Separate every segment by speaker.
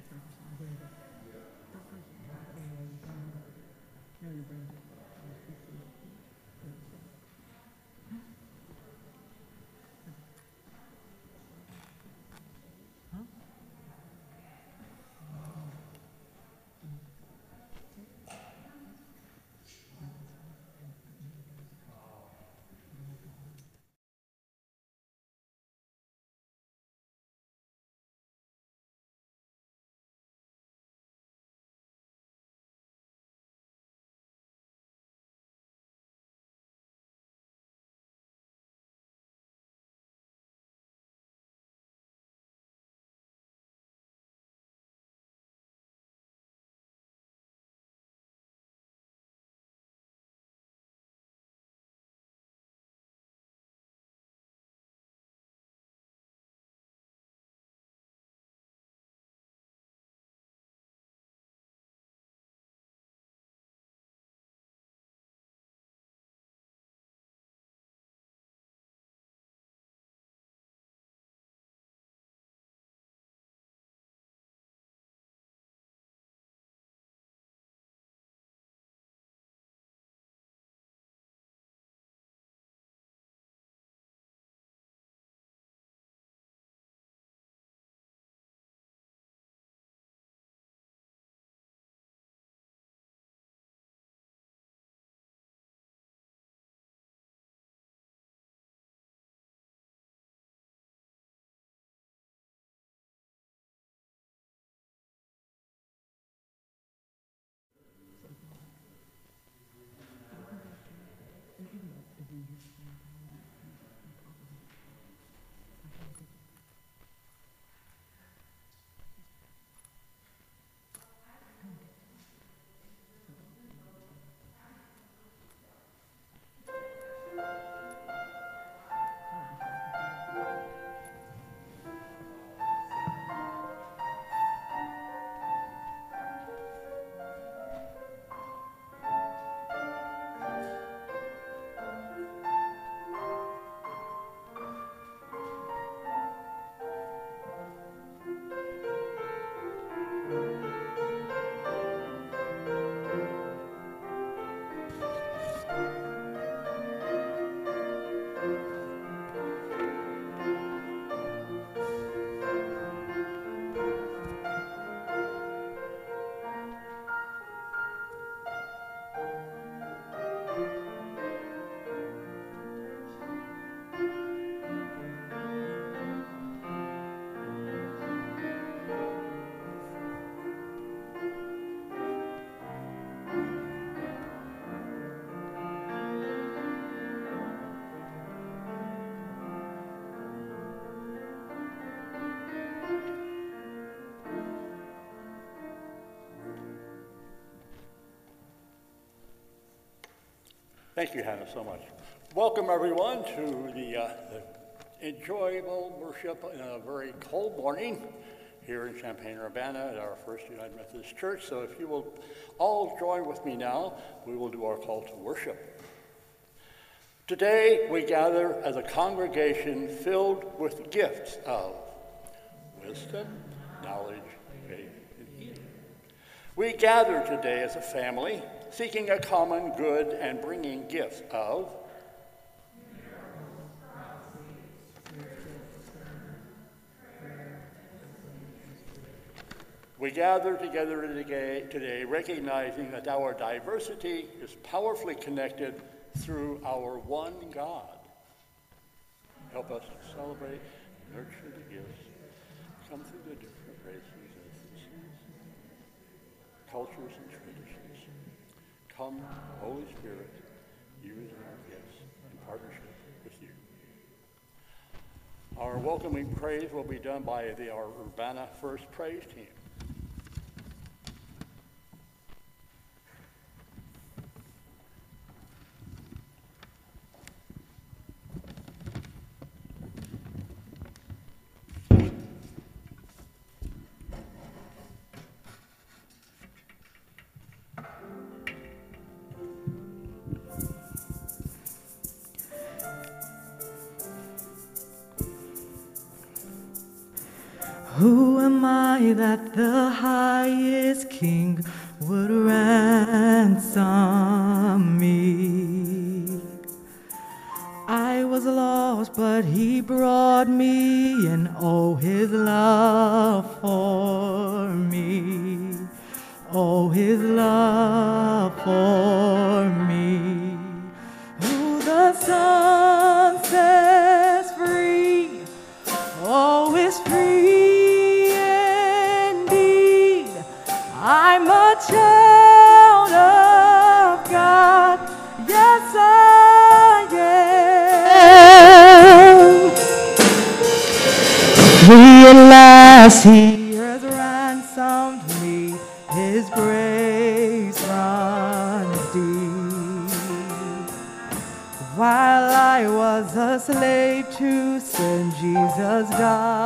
Speaker 1: bathrooms. Thank you, Hannah, so much. Welcome, everyone, to the, uh, the enjoyable worship in a very cold morning here in Champaign-Urbana at our First United Methodist Church. So if you will all join with me now, we will do our call to worship. Today, we gather as a congregation filled with gifts of wisdom, knowledge, faith, and healing. We gather today as a family seeking a common good and bringing gifts of We gather together today, recognizing that our diversity is powerfully connected through our one God. Help us to celebrate, nurture the gifts, come through the different races, ethnicities, cultures, and Come, Holy Spirit, use our gifts in partnership with you. Our welcoming praise will be done by the, Urbana First Praise Team.
Speaker 2: Oh, his love for Realize He has ransomed me. His grace runs deep. While I was a slave to sin, Jesus died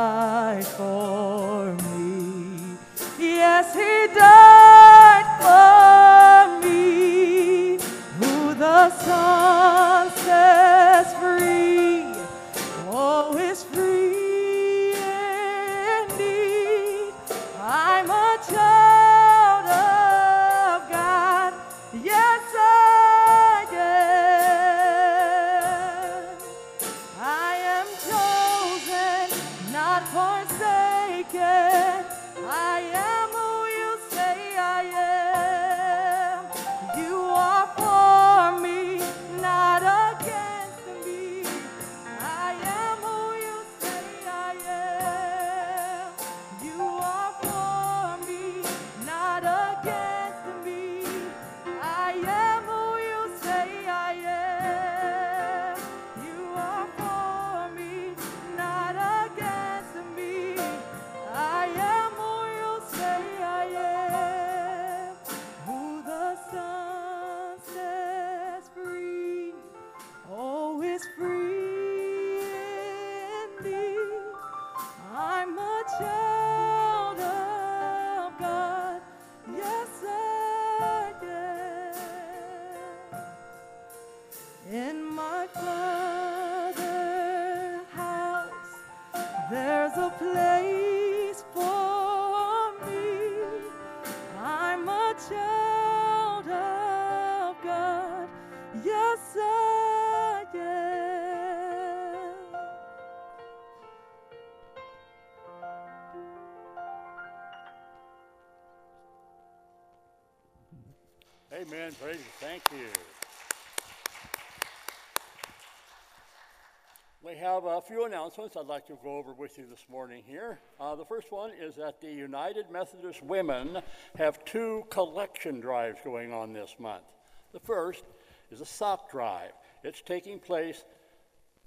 Speaker 1: have a few announcements I'd like to go over with you this morning here. Uh, the first one is that the United Methodist Women have two collection drives going on this month. The first is a sock drive. It's taking place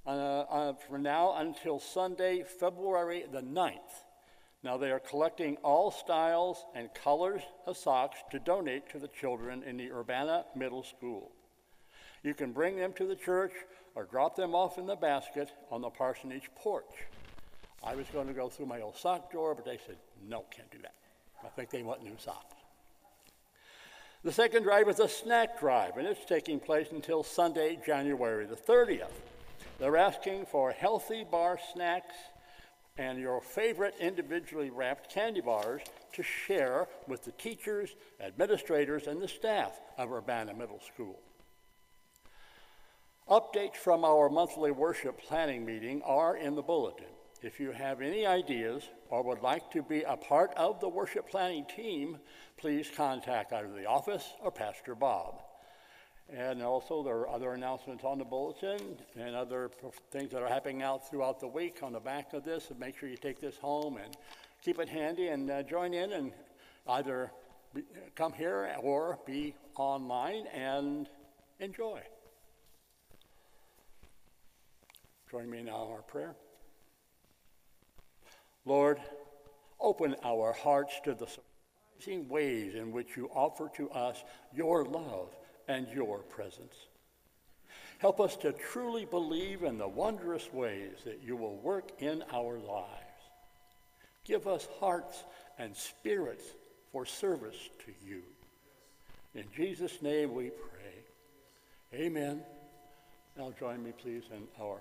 Speaker 1: uh, uh, from now until Sunday, February the 9th. Now, they are collecting all styles and colors of socks to donate to the children in the Urbana Middle School. You can bring them to the church or drop them off in the basket on the parsonage porch. I was going to go through my old sock drawer, but they said, no, can't do that. I think they want new socks. The second drive is a snack drive, and it's taking place until Sunday, January the 30th. They're asking for healthy bar snacks and your favorite individually wrapped candy bars to share with the teachers, administrators, and the staff of Urbana Middle School. Updates from our monthly worship planning meeting are in the bulletin. If you have any ideas or would like to be a part of the worship planning team, please contact either the office or Pastor Bob. And also, there are other announcements on the bulletin and other things that are happening out throughout the week on the back of this. And make sure you take this home and keep it handy and uh, join in and either be, come here or be online and enjoy. Join me now in our prayer. Lord, open our hearts to the surprising ways in which you offer to us your love and your presence. Help us to truly believe in the wondrous ways that you will work in our lives. Give us hearts and spirits for service to you. In Jesus' name we pray. Amen. Now join me, please, in our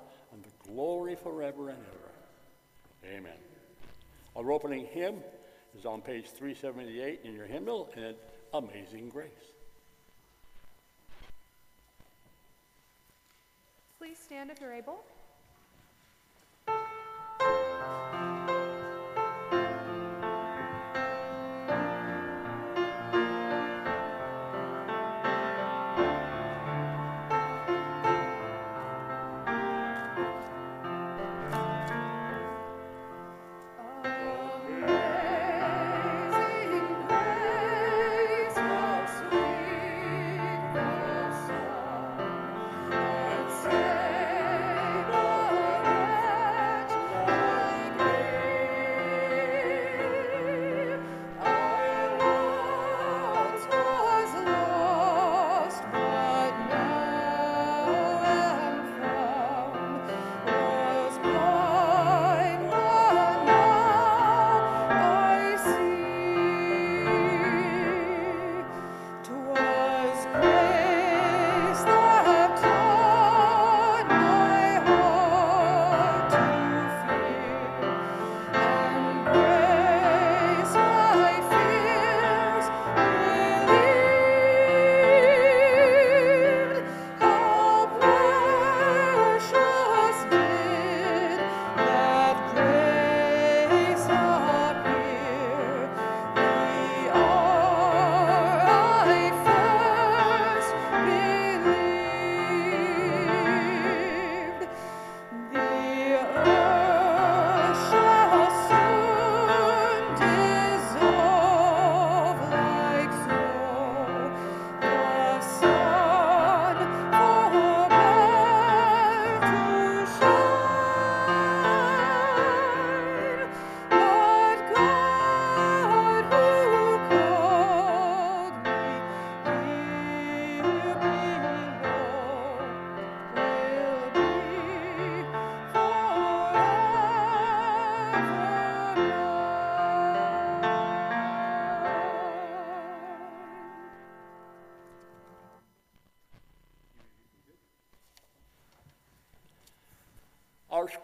Speaker 1: and the glory forever and ever. Amen. Our opening hymn is on page 378 in your hymnal, and Amazing Grace.
Speaker 3: Please stand if you're able.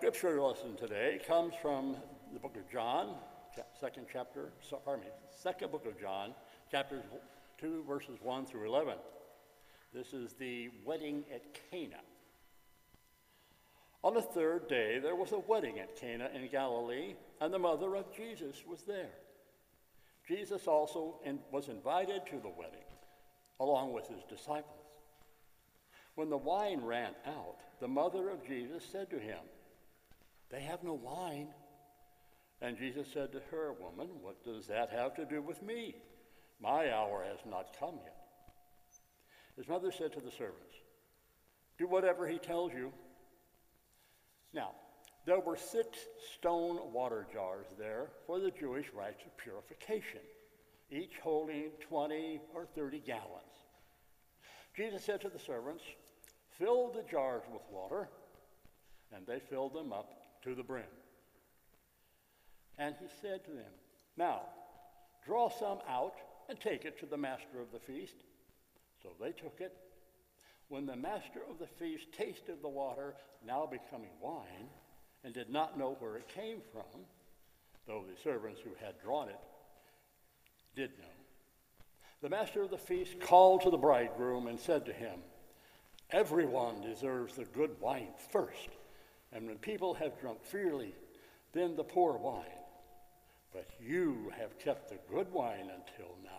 Speaker 1: Scripture lesson today comes from the book of John, second chapter, pardon me, second book of John, chapters 2, verses 1 through 11. This is the wedding at Cana. On the third day, there was a wedding at Cana in Galilee, and the mother of Jesus was there. Jesus also was invited to the wedding, along with his disciples. When the wine ran out, the mother of Jesus said to him, they have no wine. And Jesus said to her, Woman, what does that have to do with me? My hour has not come yet. His mother said to the servants, Do whatever he tells you. Now, there were six stone water jars there for the Jewish rites of purification, each holding 20 or 30 gallons. Jesus said to the servants, Fill the jars with water, and they filled them up to the brim. And he said to them, Now, draw some out and take it to the master of the feast. So they took it. When the master of the feast tasted the water, now becoming wine, and did not know where it came from, though the servants who had drawn it did know, the master of the feast called to the bridegroom and said to him, Everyone deserves the good wine first and when people have drunk freely, then the poor wine. But you have kept the good wine until now.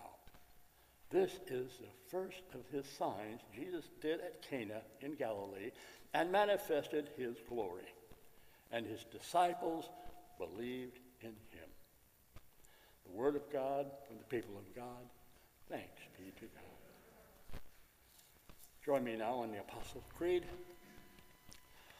Speaker 1: This is the first of his signs Jesus did at Cana in Galilee and manifested his glory. And his disciples believed in him. The word of God from the people of God. Thanks be to God. Join me now in the Apostles' Creed.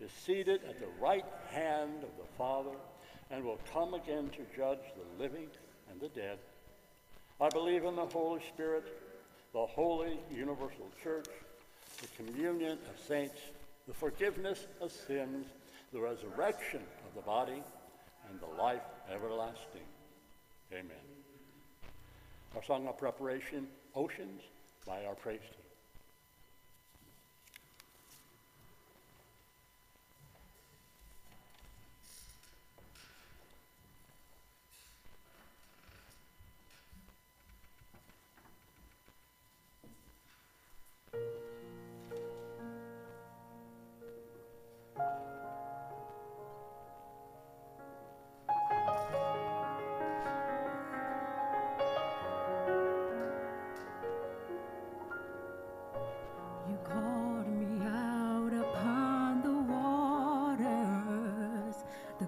Speaker 1: is seated at the right hand of the Father, and will come again to judge the living and the dead. I believe in the Holy Spirit, the holy universal church, the communion of saints, the forgiveness of sins, the resurrection of the body, and the life everlasting. Amen. Our song of preparation, Oceans, by our praise team.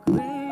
Speaker 4: When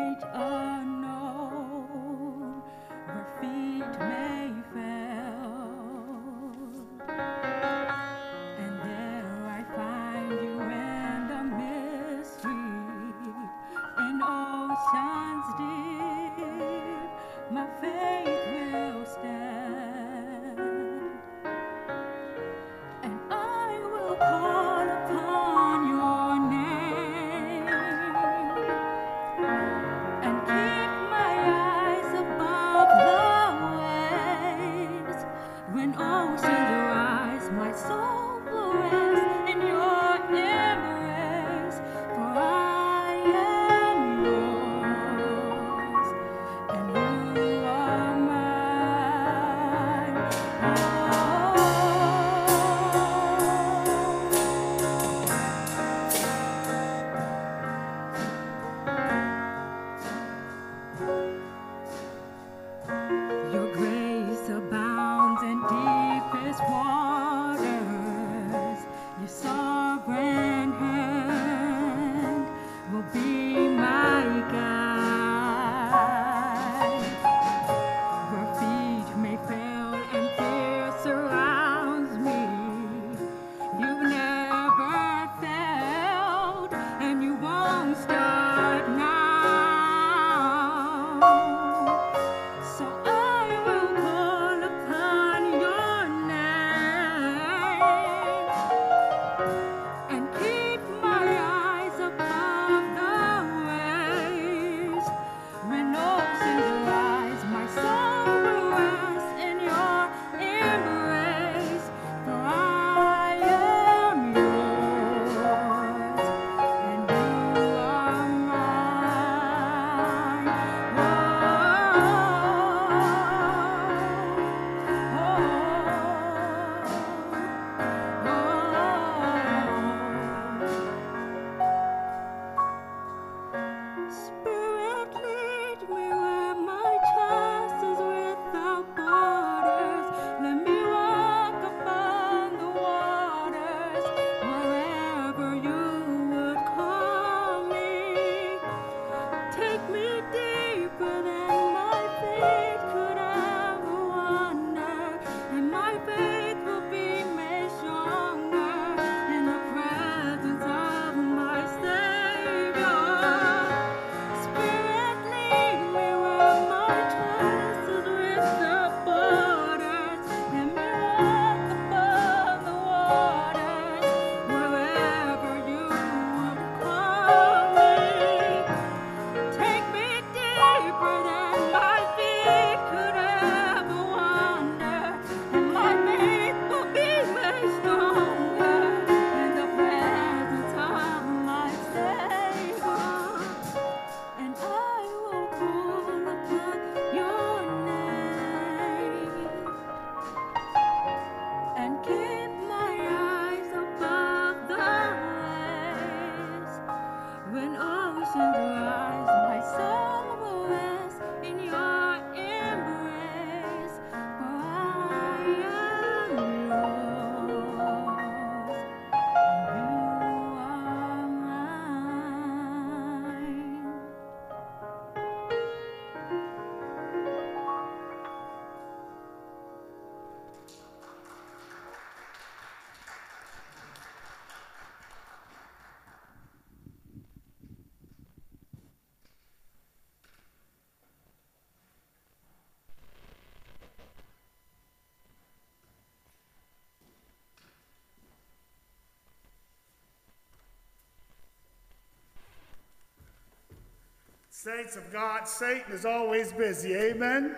Speaker 5: Saints of God, Satan is always busy. Amen.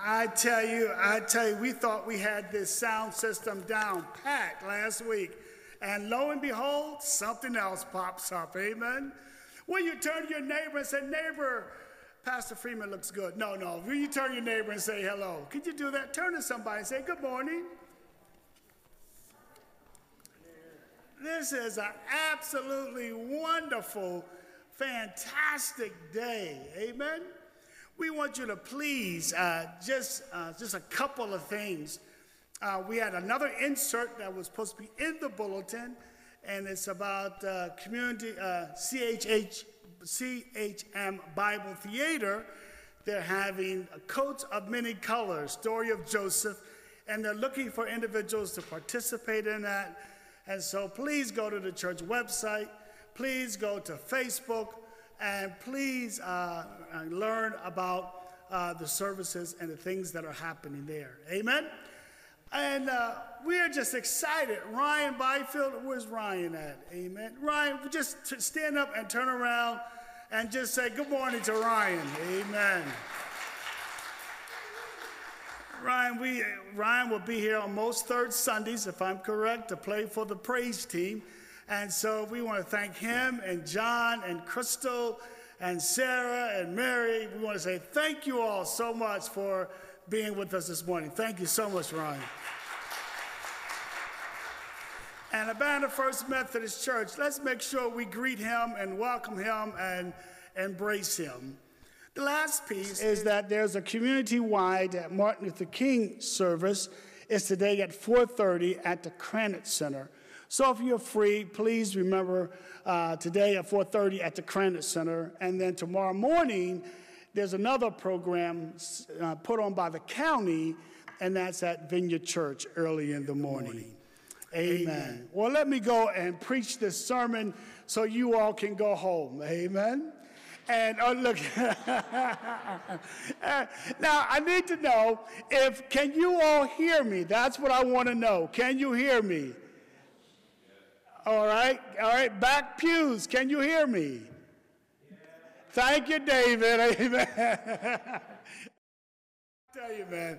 Speaker 5: I tell you, I tell you, we thought we had this sound system down packed last week. And lo and behold, something else pops up. Amen. When you turn to your neighbor and say, neighbor, Pastor Freeman looks good. No, no. When you turn to your neighbor and say hello, could you do that? Turn to somebody and say, good morning. This is an absolutely wonderful, fantastic day. Amen. We want you to please uh, just uh, just a couple of things. Uh, we had another insert that was supposed to be in the bulletin, and it's about uh, community CHH, uh, CHM Bible Theater. They're having coats of many colors, story of Joseph, and they're looking for individuals to participate in that. And so please go to the church website, please go to Facebook, and please uh, uh, learn about uh, the services and the things that are happening there. Amen? And uh, we are just excited. Ryan Byfield, where's Ryan at? Amen. Ryan, just stand up and turn around and just say good morning to Ryan. Amen. Ryan, we, Ryan will be here on most third Sundays, if I'm correct, to play for the praise team. And so we want to thank him and John and Crystal and Sarah and Mary. We want to say thank you all so much for being with us this morning. Thank you so much, Ryan. And Urbana First Methodist Church, let's make sure we greet him and welcome him and embrace him. The last piece is that there's a community-wide Martin Luther King service. It's today at 4.30 at the Krannert Center. So if you're free, please remember uh, today at 4.30 at the Krannert Center. And then tomorrow morning, there's another program uh, put on by the county, and that's at Vineyard Church early in the morning. Amen. Amen. Well, let me go and preach this sermon so you all can go home. Amen. And oh, look. Uh, now, I need to know if, can you all hear me? That's what I want to know. Can you hear me? All right. All right. Back pews. Can you hear me? Thank you, David. Amen. I tell you, man,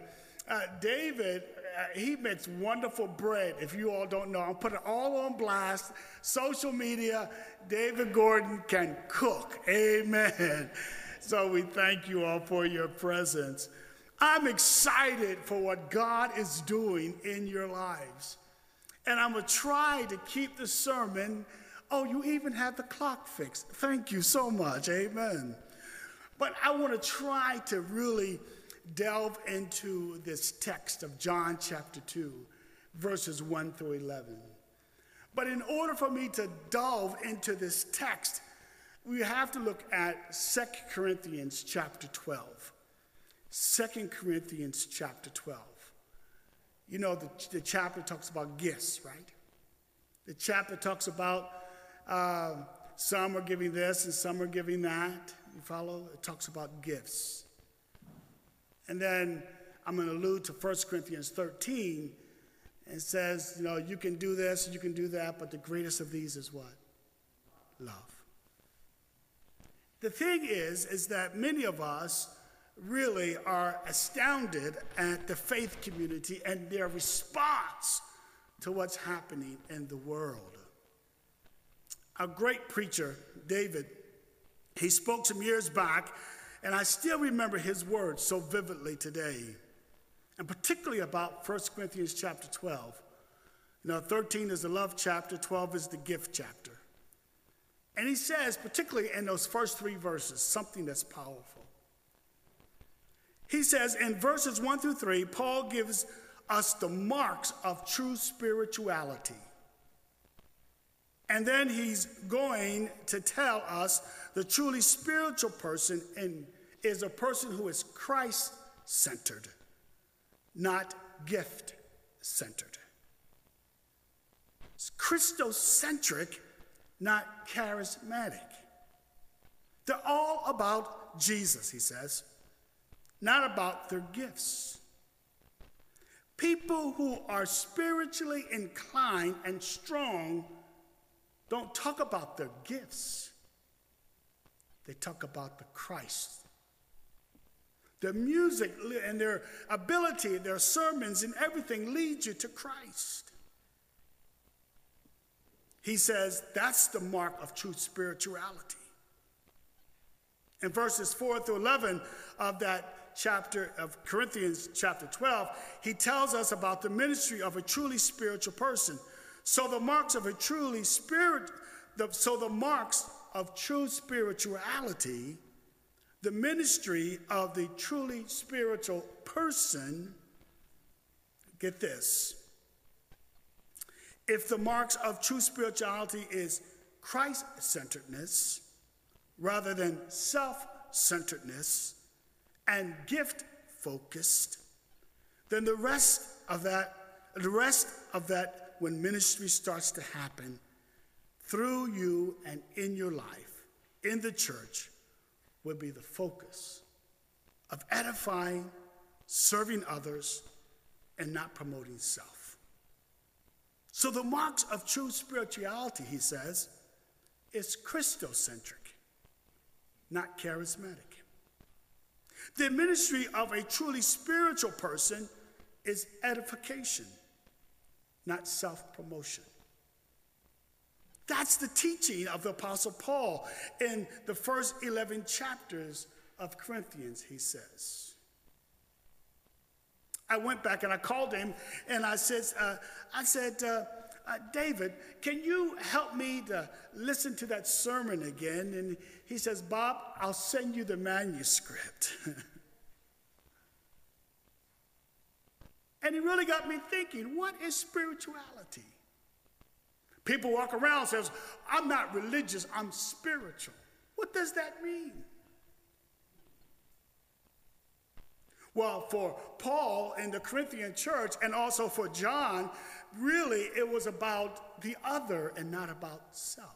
Speaker 5: uh, David, uh, he makes wonderful bread. If you all don't know, I'm putting all on blast. Social media, David Gordon can cook. Amen. So we thank you all for your presence. I'm excited for what God is doing in your lives. And I'm going to try to keep the sermon. Oh, you even had the clock fixed. Thank you so much. Amen. But I want to try to really delve into this text of John chapter 2, verses 1 through 11. But in order for me to delve into this text, we have to look at 2 Corinthians chapter 12. 2 Corinthians chapter 12. You know, the, the chapter talks about gifts, right? The chapter talks about uh, some are giving this and some are giving that. You follow? It talks about gifts. And then I'm going to allude to 1 Corinthians 13 and says, you know, you can do this, you can do that, but the greatest of these is what? Love. The thing is, is that many of us really are astounded at the faith community and their response to what's happening in the world. A great preacher, David, he spoke some years back and I still remember his words so vividly today, and particularly about 1 Corinthians chapter 12. You know, 13 is the love chapter, 12 is the gift chapter. And he says, particularly in those first three verses, something that's powerful. He says in verses 1 through 3, Paul gives us the marks of true spirituality. And then he's going to tell us the truly spiritual person in, is a person who is Christ centered, not gift centered. It's Christocentric, not charismatic. They're all about Jesus, he says, not about their gifts. People who are spiritually inclined and strong don't talk about their gifts, they talk about the Christ. Their music and their ability, their sermons and everything leads you to Christ. He says that's the mark of true spirituality. In verses 4 through 11 of that chapter of Corinthians, chapter 12, he tells us about the ministry of a truly spiritual person. So the marks of a truly spirit, the, so the marks of true spirituality, the ministry of the truly spiritual person, get this. If the marks of true spirituality is Christ centeredness rather than self centeredness and gift focused, then the rest of that, the rest of that, when ministry starts to happen through you and in your life, in the church, will be the focus of edifying, serving others, and not promoting self. So, the marks of true spirituality, he says, is Christocentric, not charismatic. The ministry of a truly spiritual person is edification, not self promotion. That's the teaching of the Apostle Paul in the first 11 chapters of Corinthians, he says. I went back and I called him and I said, uh, I said, uh, uh, David, can you help me to listen to that sermon again? And he says, Bob, I'll send you the manuscript. and he really got me thinking, what is spirituality? People walk around and says, I'm not religious, I'm spiritual. What does that mean? Well, for Paul in the Corinthian church and also for John, really it was about the other and not about self.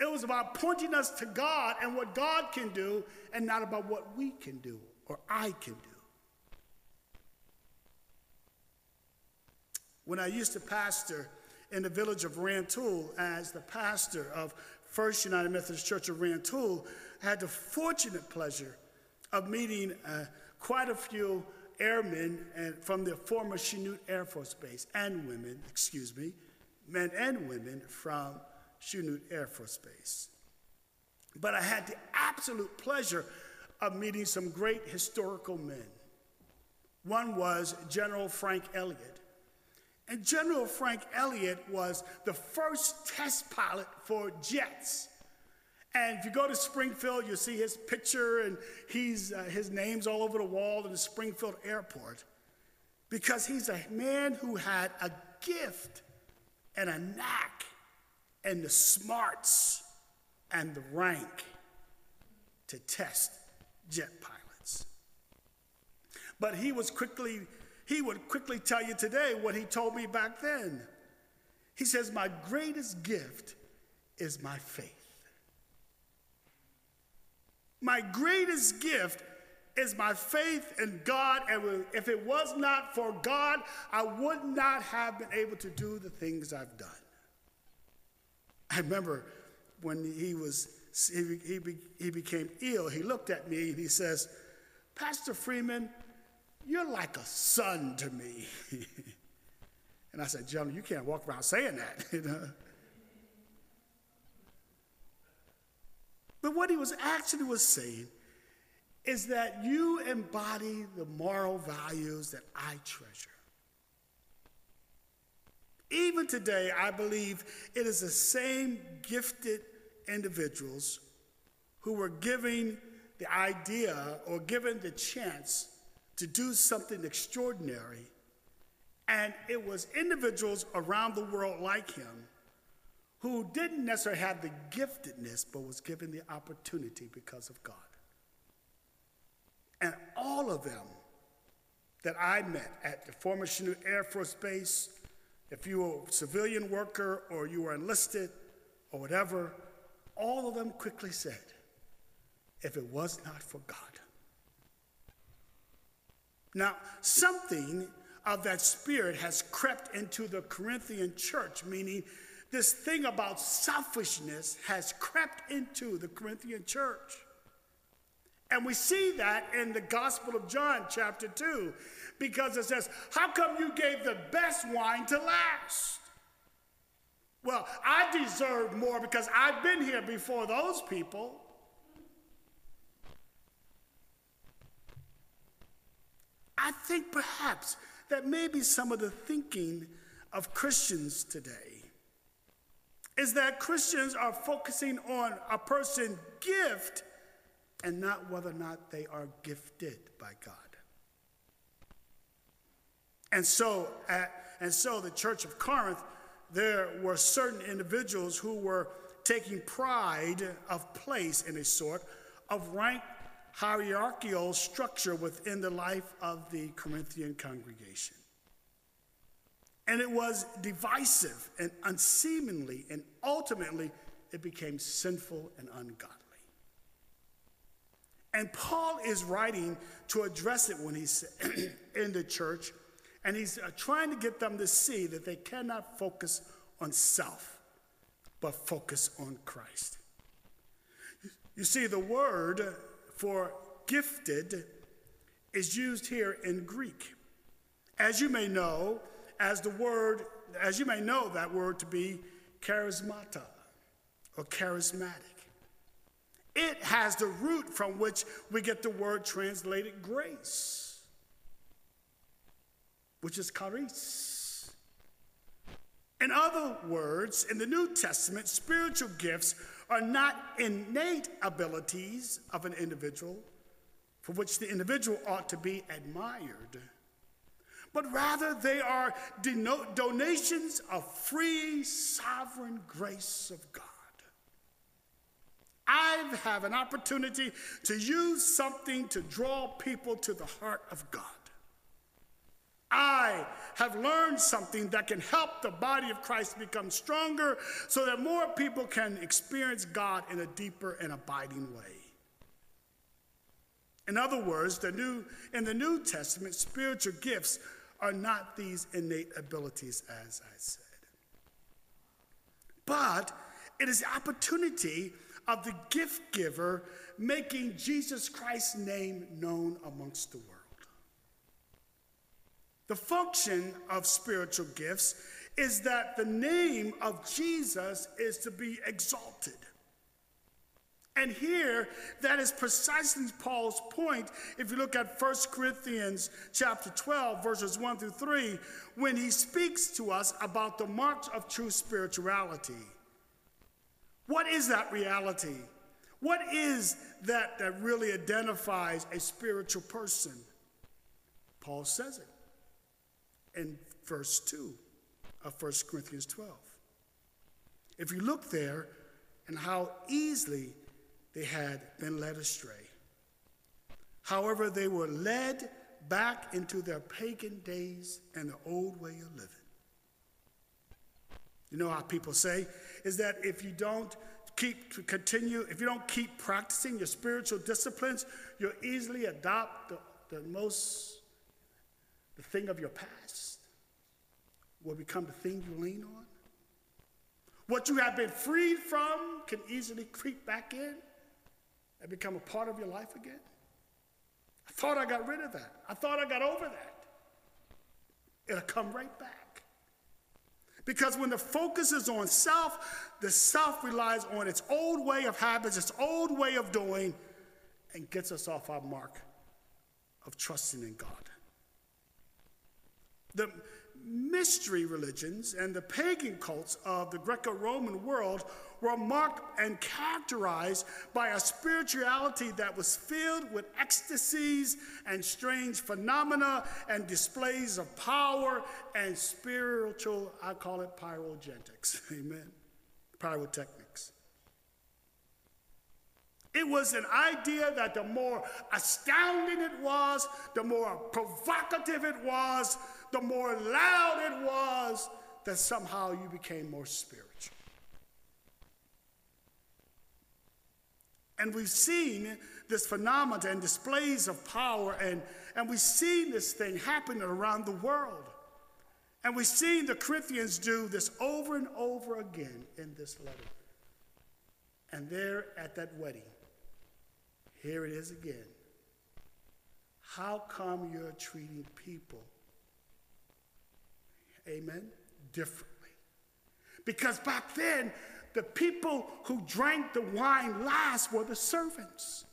Speaker 5: It was about pointing us to God and what God can do and not about what we can do or I can do. When I used to pastor in the village of Rantoul as the pastor of First United Methodist Church of Rantoul, I had the fortunate pleasure of meeting uh, quite a few airmen and, from the former Chanute Air Force Base, and women, excuse me, men and women from Chanute Air Force Base. But I had the absolute pleasure of meeting some great historical men. One was General Frank Elliott, and General Frank Elliott was the first test pilot for jets. And if you go to Springfield, you'll see his picture and he's, uh, his name's all over the wall in the Springfield airport because he's a man who had a gift and a knack and the smarts and the rank to test jet pilots. But he was quickly he would quickly tell you today what he told me back then. He says, My greatest gift is my faith. My greatest gift is my faith in God. And if it was not for God, I would not have been able to do the things I've done. I remember when he was he, he, he became ill, he looked at me and he says, Pastor Freeman, you're like a son to me. and I said, John, you can't walk around saying that. You know? But what he was actually was saying is that you embody the moral values that I treasure. Even today, I believe it is the same gifted individuals who were giving the idea or given the chance to do something extraordinary. And it was individuals around the world like him who didn't necessarily have the giftedness, but was given the opportunity because of God. And all of them that I met at the former Chanute Air Force Base, if you were a civilian worker or you were enlisted or whatever, all of them quickly said, if it was not for God, now, something of that spirit has crept into the Corinthian church, meaning this thing about selfishness has crept into the Corinthian church. And we see that in the Gospel of John, chapter 2, because it says, How come you gave the best wine to last? Well, I deserve more because I've been here before those people. I think perhaps that maybe some of the thinking of Christians today is that Christians are focusing on a person's gift and not whether or not they are gifted by God. And so, at, and so the church of Corinth, there were certain individuals who were taking pride of place in a sort of rank hierarchical structure within the life of the Corinthian congregation. And it was divisive and unseemly, and ultimately it became sinful and ungodly. And Paul is writing to address it when he's in the church, and he's uh, trying to get them to see that they cannot focus on self, but focus on Christ. You see, the word for gifted is used here in Greek. As you may know, as the word, as you may know that word to be charismata or charismatic. It has the root from which we get the word translated grace, which is charis. In other words, in the New Testament, spiritual gifts are not innate abilities of an individual for which the individual ought to be admired but rather they are donations of free, sovereign grace of God. I have an opportunity to use something to draw people to the heart of God. I have learned something that can help the body of Christ become stronger so that more people can experience God in a deeper and abiding way. In other words, the new, in the New Testament, spiritual gifts are not these innate abilities, as I said. But it is the opportunity of the gift giver making Jesus Christ's name known amongst the world. The function of spiritual gifts is that the name of Jesus is to be exalted. And here, that is precisely Paul's point. If you look at 1 Corinthians chapter 12, verses 1 through 3, when he speaks to us about the marks of true spirituality. What is that reality? What is that that really identifies a spiritual person? Paul says it in verse 2 of 1 Corinthians 12. If you look there and how easily they had been led astray. However, they were led back into their pagan days and the old way of living. You know how people say is that if you don't keep continue, if you don't keep practicing your spiritual disciplines, you'll easily adopt the, the most the thing of your past will become the thing you lean on. What you have been freed from can easily creep back in and become a part of your life again? I thought I got rid of that. I thought I got over that. It'll come right back. Because when the focus is on self, the self relies on its old way of habits, its old way of doing, and gets us off our mark of trusting in God. The mystery religions and the pagan cults of the Greco Roman world were marked and characterized by a spirituality that was filled with ecstasies and strange phenomena and displays of power and spiritual, I call it pyrogenics. Amen. Pyrotechnics. It was an idea that the more astounding it was, the more provocative it was, the more loud it was, that somehow you became more spiritual. And we've seen this phenomenon and displays of power, and, and we've seen this thing happening around the world. And we've seen the Corinthians do this over and over again in this letter. And there at that wedding, here it is again. How come you're treating people, amen, differently? Because back then, the people who drank the wine last were the servants,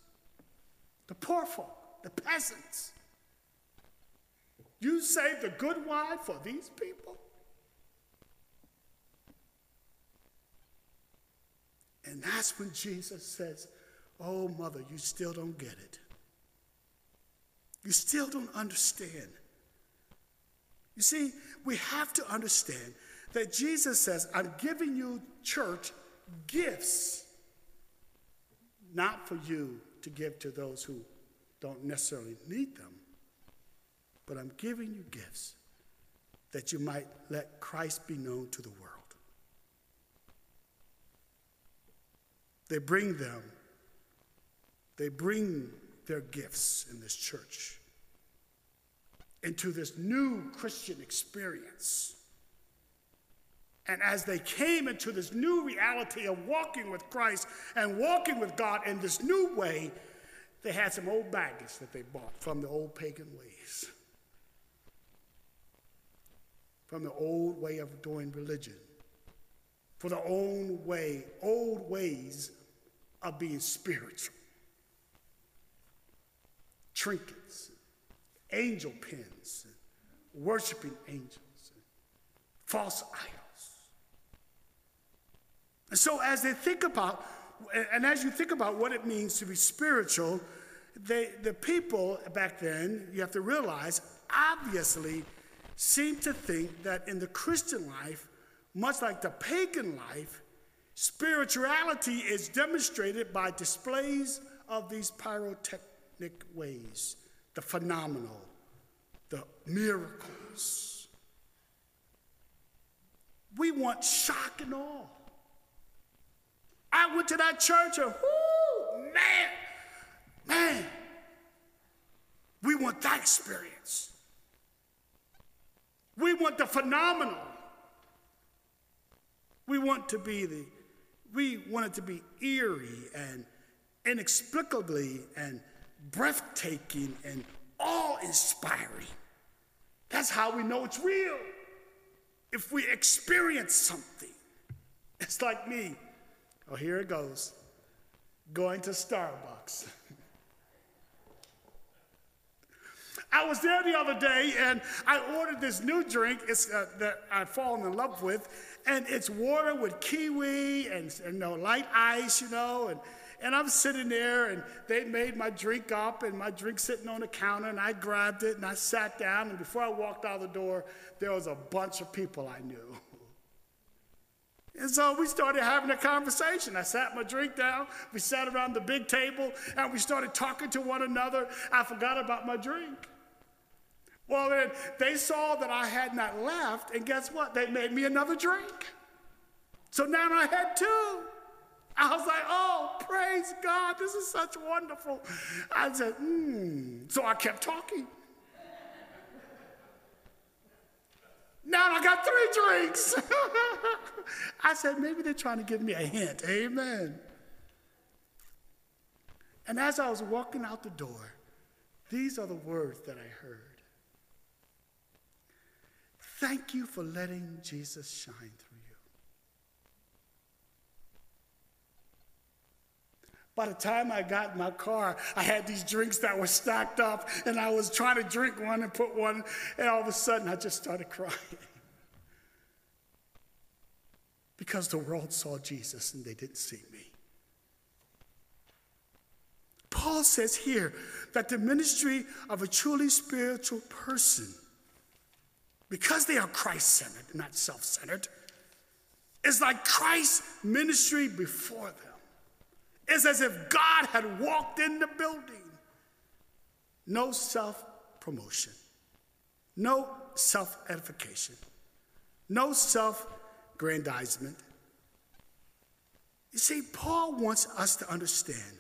Speaker 5: the poor folk, the peasants. You saved the good wine for these people? And that's when Jesus says, Oh, mother, you still don't get it. You still don't understand. You see, we have to understand that Jesus says, I'm giving you, church, gifts, not for you to give to those who don't necessarily need them, but I'm giving you gifts that you might let Christ be known to the world. They bring them, they bring their gifts in this church into this new Christian experience. And as they came into this new reality of walking with Christ and walking with God in this new way, they had some old baggage that they bought from the old pagan ways, from the old way of doing religion, for the old way, old ways of being spiritual. Trinkets, angel pins, worshiping angels, false idols. And so, as they think about, and as you think about what it means to be spiritual, they, the people back then, you have to realize, obviously seem to think that in the Christian life, much like the pagan life, spirituality is demonstrated by displays of these pyrotechnic ways, the phenomenal, the miracles. We want shock and awe. I went to that church and, whoo, man, man, we want that experience. We want the phenomenal. We want to be the, we want it to be eerie and inexplicably and breathtaking and awe inspiring. That's how we know it's real. If we experience something, it's like me Oh, here it goes. Going to Starbucks. I was there the other day and I ordered this new drink uh, that I've fallen in love with, and it's water with kiwi and, and you know, light ice, you know, and, and I'm sitting there and they made my drink up and my drink sitting on the counter and I grabbed it and I sat down and before I walked out the door, there was a bunch of people I knew. And so we started having a conversation. I sat my drink down. We sat around the big table and we started talking to one another. I forgot about my drink. Well, then they saw that I had not left, and guess what? They made me another drink. So now I had two. I was like, oh, praise God, this is such wonderful. I said, hmm. So I kept talking. Now I got three drinks. I said, maybe they're trying to give me a hint. Amen. And as I was walking out the door, these are the words that I heard Thank you for letting Jesus shine through you. By the time I got in my car, I had these drinks that were stacked up, and I was trying to drink one and put one, and all of a sudden I just started crying. because the world saw Jesus and they didn't see me. Paul says here that the ministry of a truly spiritual person, because they are Christ centered, not self centered, is like Christ's ministry before them. It's as if God had walked in the building. No self promotion, no self edification, no self grandizement. You see, Paul wants us to understand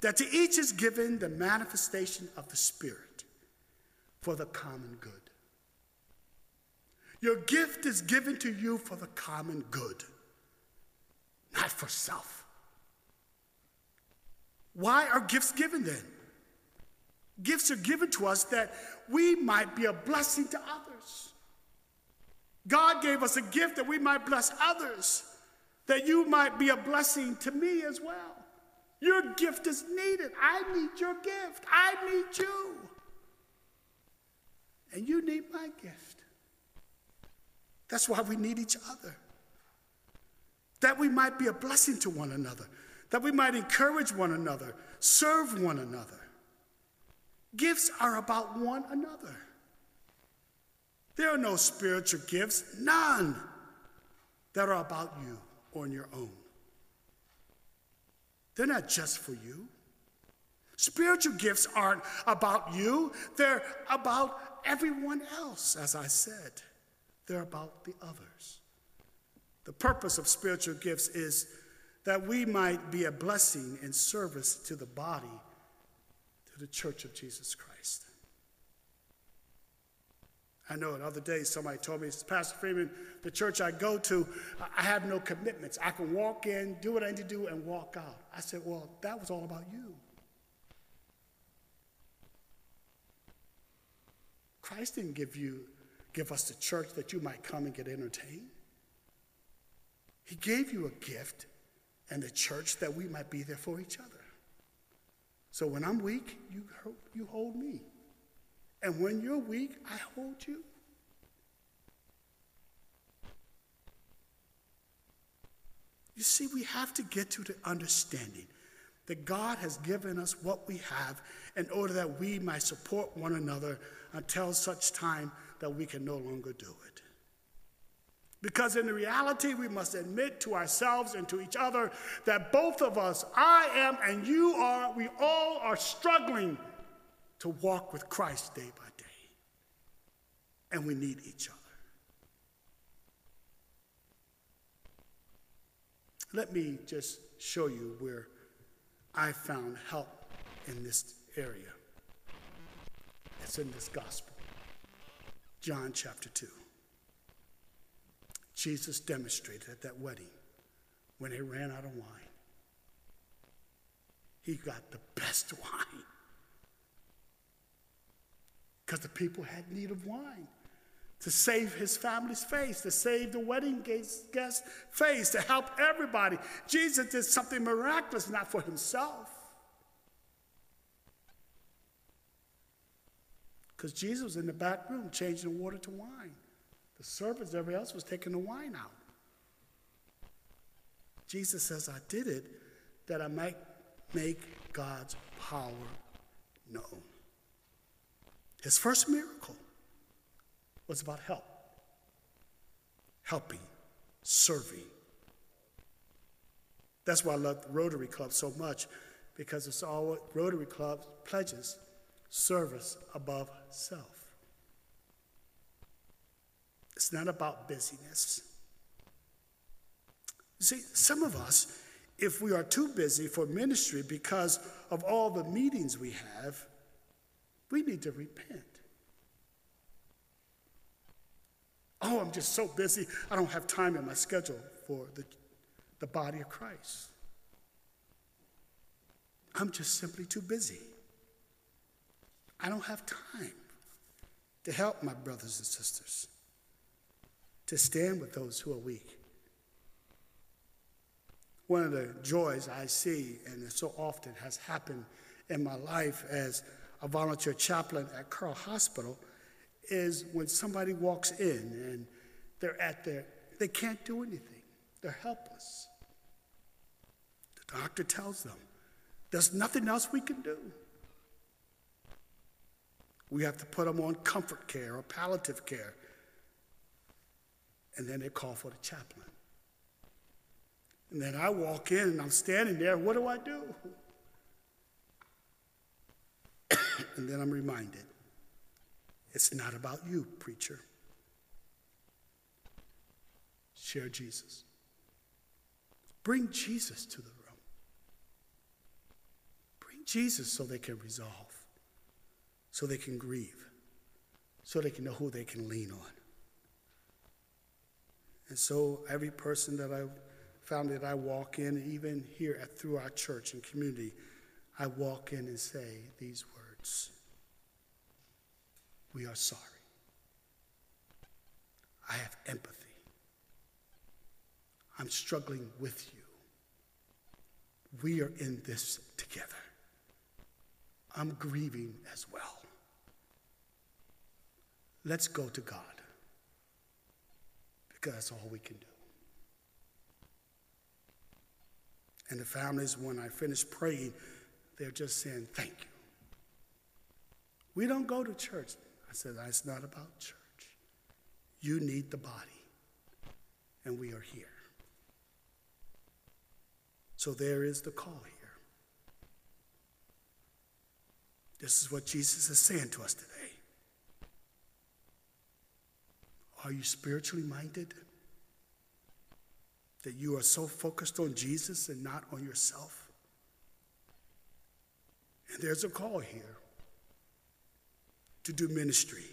Speaker 5: that to each is given the manifestation of the Spirit for the common good. Your gift is given to you for the common good, not for self. Why are gifts given then? Gifts are given to us that we might be a blessing to others. God gave us a gift that we might bless others, that you might be a blessing to me as well. Your gift is needed. I need your gift. I need you. And you need my gift. That's why we need each other. That we might be a blessing to one another, that we might encourage one another, serve one another. Gifts are about one another. There are no spiritual gifts, none, that are about you on your own. They're not just for you. Spiritual gifts aren't about you, they're about everyone else, as I said. They're about the others. The purpose of spiritual gifts is that we might be a blessing and service to the body, to the church of Jesus Christ. I know the other day somebody told me, Pastor Freeman, the church I go to, I have no commitments. I can walk in, do what I need to do, and walk out. I said, Well, that was all about you. Christ didn't give you, give us the church that you might come and get entertained. He gave you a gift and the church that we might be there for each other. So when I'm weak, you, you hold me. And when you're weak, I hold you. You see, we have to get to the understanding that God has given us what we have in order that we might support one another until such time that we can no longer do it. Because in reality, we must admit to ourselves and to each other that both of us, I am and you are, we all are struggling to walk with Christ day by day. And we need each other. Let me just show you where I found help in this area. It's in this gospel, John chapter 2. Jesus demonstrated at that wedding when they ran out of wine. He got the best wine because the people had need of wine to save his family's face, to save the wedding guest's face, to help everybody. Jesus did something miraculous, not for himself. Because Jesus was in the back room changing the water to wine. The servants, everybody else was taking the wine out. Jesus says, I did it that I might make God's power known. His first miracle was about help, helping, serving. That's why I love Rotary Club so much because it's all Rotary Club pledges service above self. It's not about busyness. You see, some of us, if we are too busy for ministry because of all the meetings we have, we need to repent. Oh, I'm just so busy, I don't have time in my schedule for the, the body of Christ. I'm just simply too busy. I don't have time to help my brothers and sisters, to stand with those who are weak. One of the joys I see, and it so often has happened in my life as a volunteer chaplain at Carle Hospital is when somebody walks in and they're at their, they can't do anything. They're helpless. The doctor tells them, there's nothing else we can do. We have to put them on comfort care or palliative care. And then they call for the chaplain. And then I walk in and I'm standing there. What do I do? and then I'm reminded it's not about you, preacher. Share Jesus. Bring Jesus to the room. Bring Jesus so they can resolve, so they can grieve, so they can know who they can lean on. And so every person that I found that I walk in, even here at, through our church and community, I walk in and say these words We are sorry. I have empathy. I'm struggling with you. We are in this together. I'm grieving as well. Let's go to God because that's all we can do. And the families, when I finish praying, they're just saying, Thank you. We don't go to church. I said, It's not about church. You need the body, and we are here. So there is the call here. This is what Jesus is saying to us today. Are you spiritually minded? That you are so focused on Jesus and not on yourself? And there's a call here to do ministry.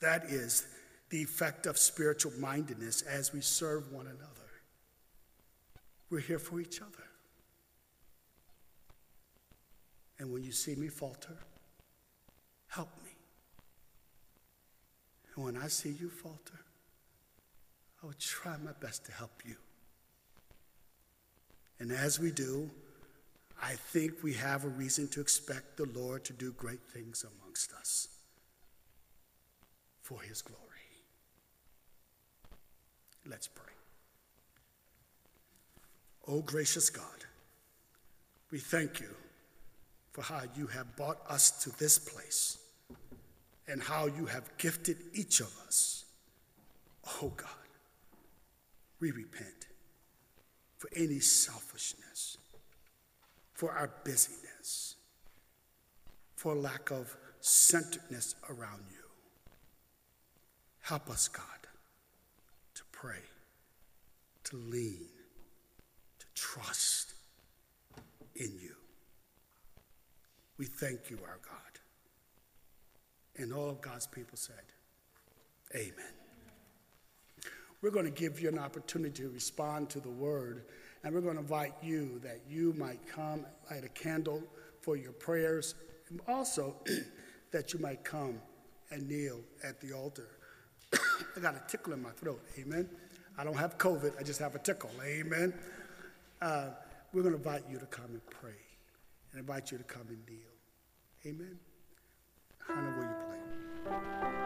Speaker 5: That is the effect of spiritual mindedness as we serve one another. We're here for each other. And when you see me falter, help me. And when I see you falter, I will try my best to help you. And as we do, I think we have a reason to expect the Lord to do great things amongst us for his glory. Let's pray. Oh, gracious God, we thank you for how you have brought us to this place and how you have gifted each of us. Oh, God, we repent for any selfishness, for our busyness, for lack of centeredness around you. Help us, God, to pray, to lean, to trust in you. We thank you, our God. And all of God's people said, Amen. We're going to give you an opportunity to respond to the word, and we're going to invite you that you might come, light a candle for your prayers, and also that you might come and kneel at the altar. I got a tickle in my throat. Amen. I don't have COVID, I just have a tickle. Amen. Uh, we're going to invite you to come and pray and invite you to come and kneel. Amen. Hannah, will you play?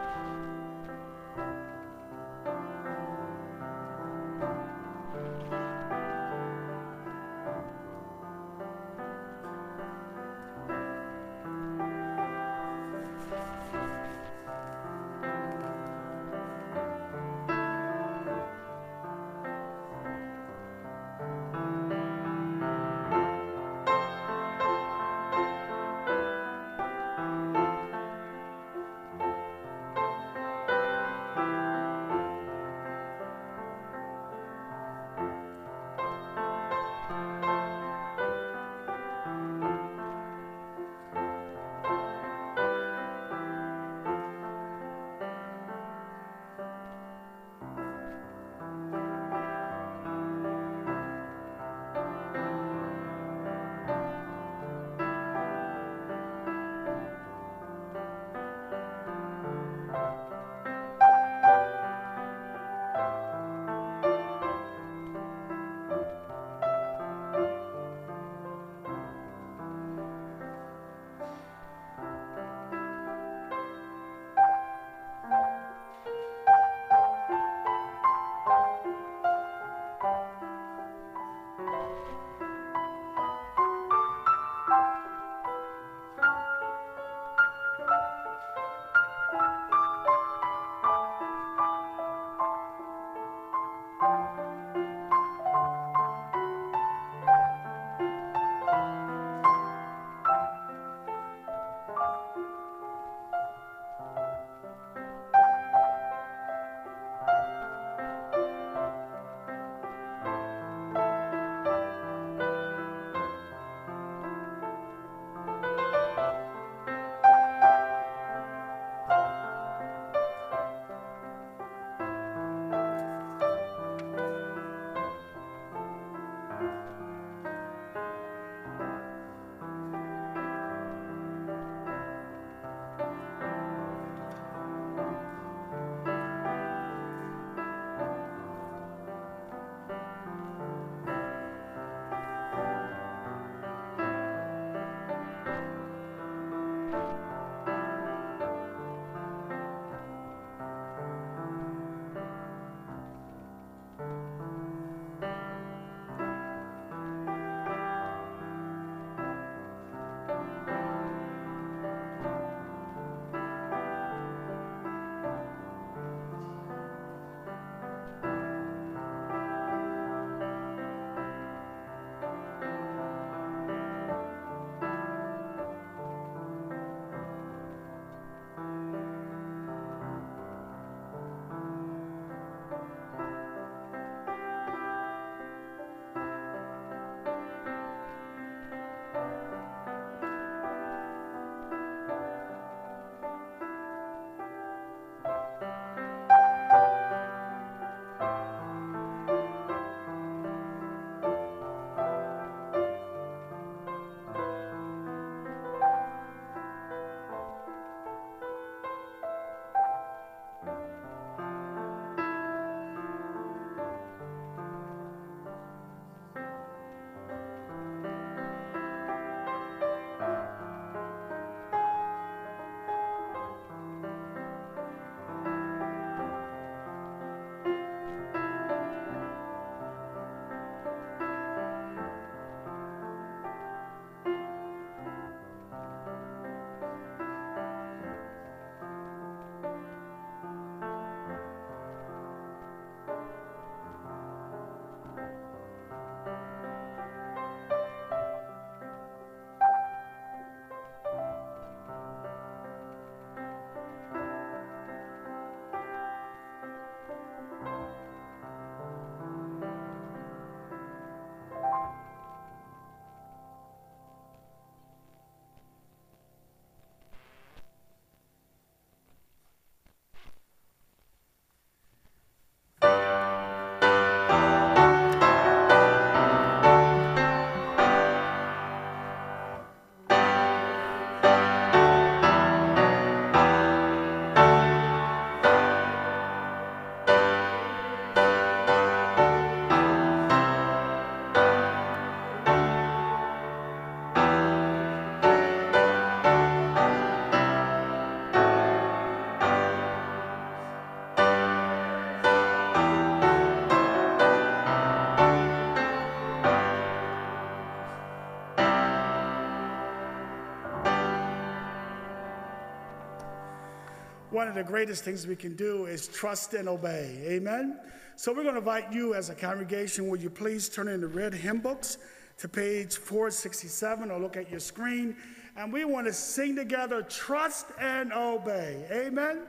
Speaker 3: One of the greatest things we can do is trust and obey. Amen? So we're going to invite you as a congregation, will you please turn in the red hymn books to page 467 or look at your screen. And we want to sing together, Trust and Obey. Amen?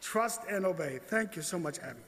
Speaker 3: Trust and obey. Thank you so much, Abby.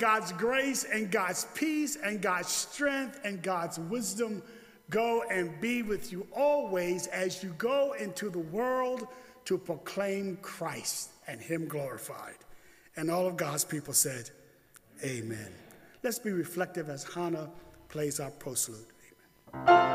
Speaker 3: God's grace and God's peace and God's strength and God's wisdom go and be with you always as you go into the world to proclaim Christ and Him glorified. And all of God's people said, Amen. Let's be reflective as Hannah plays our postlude. Amen.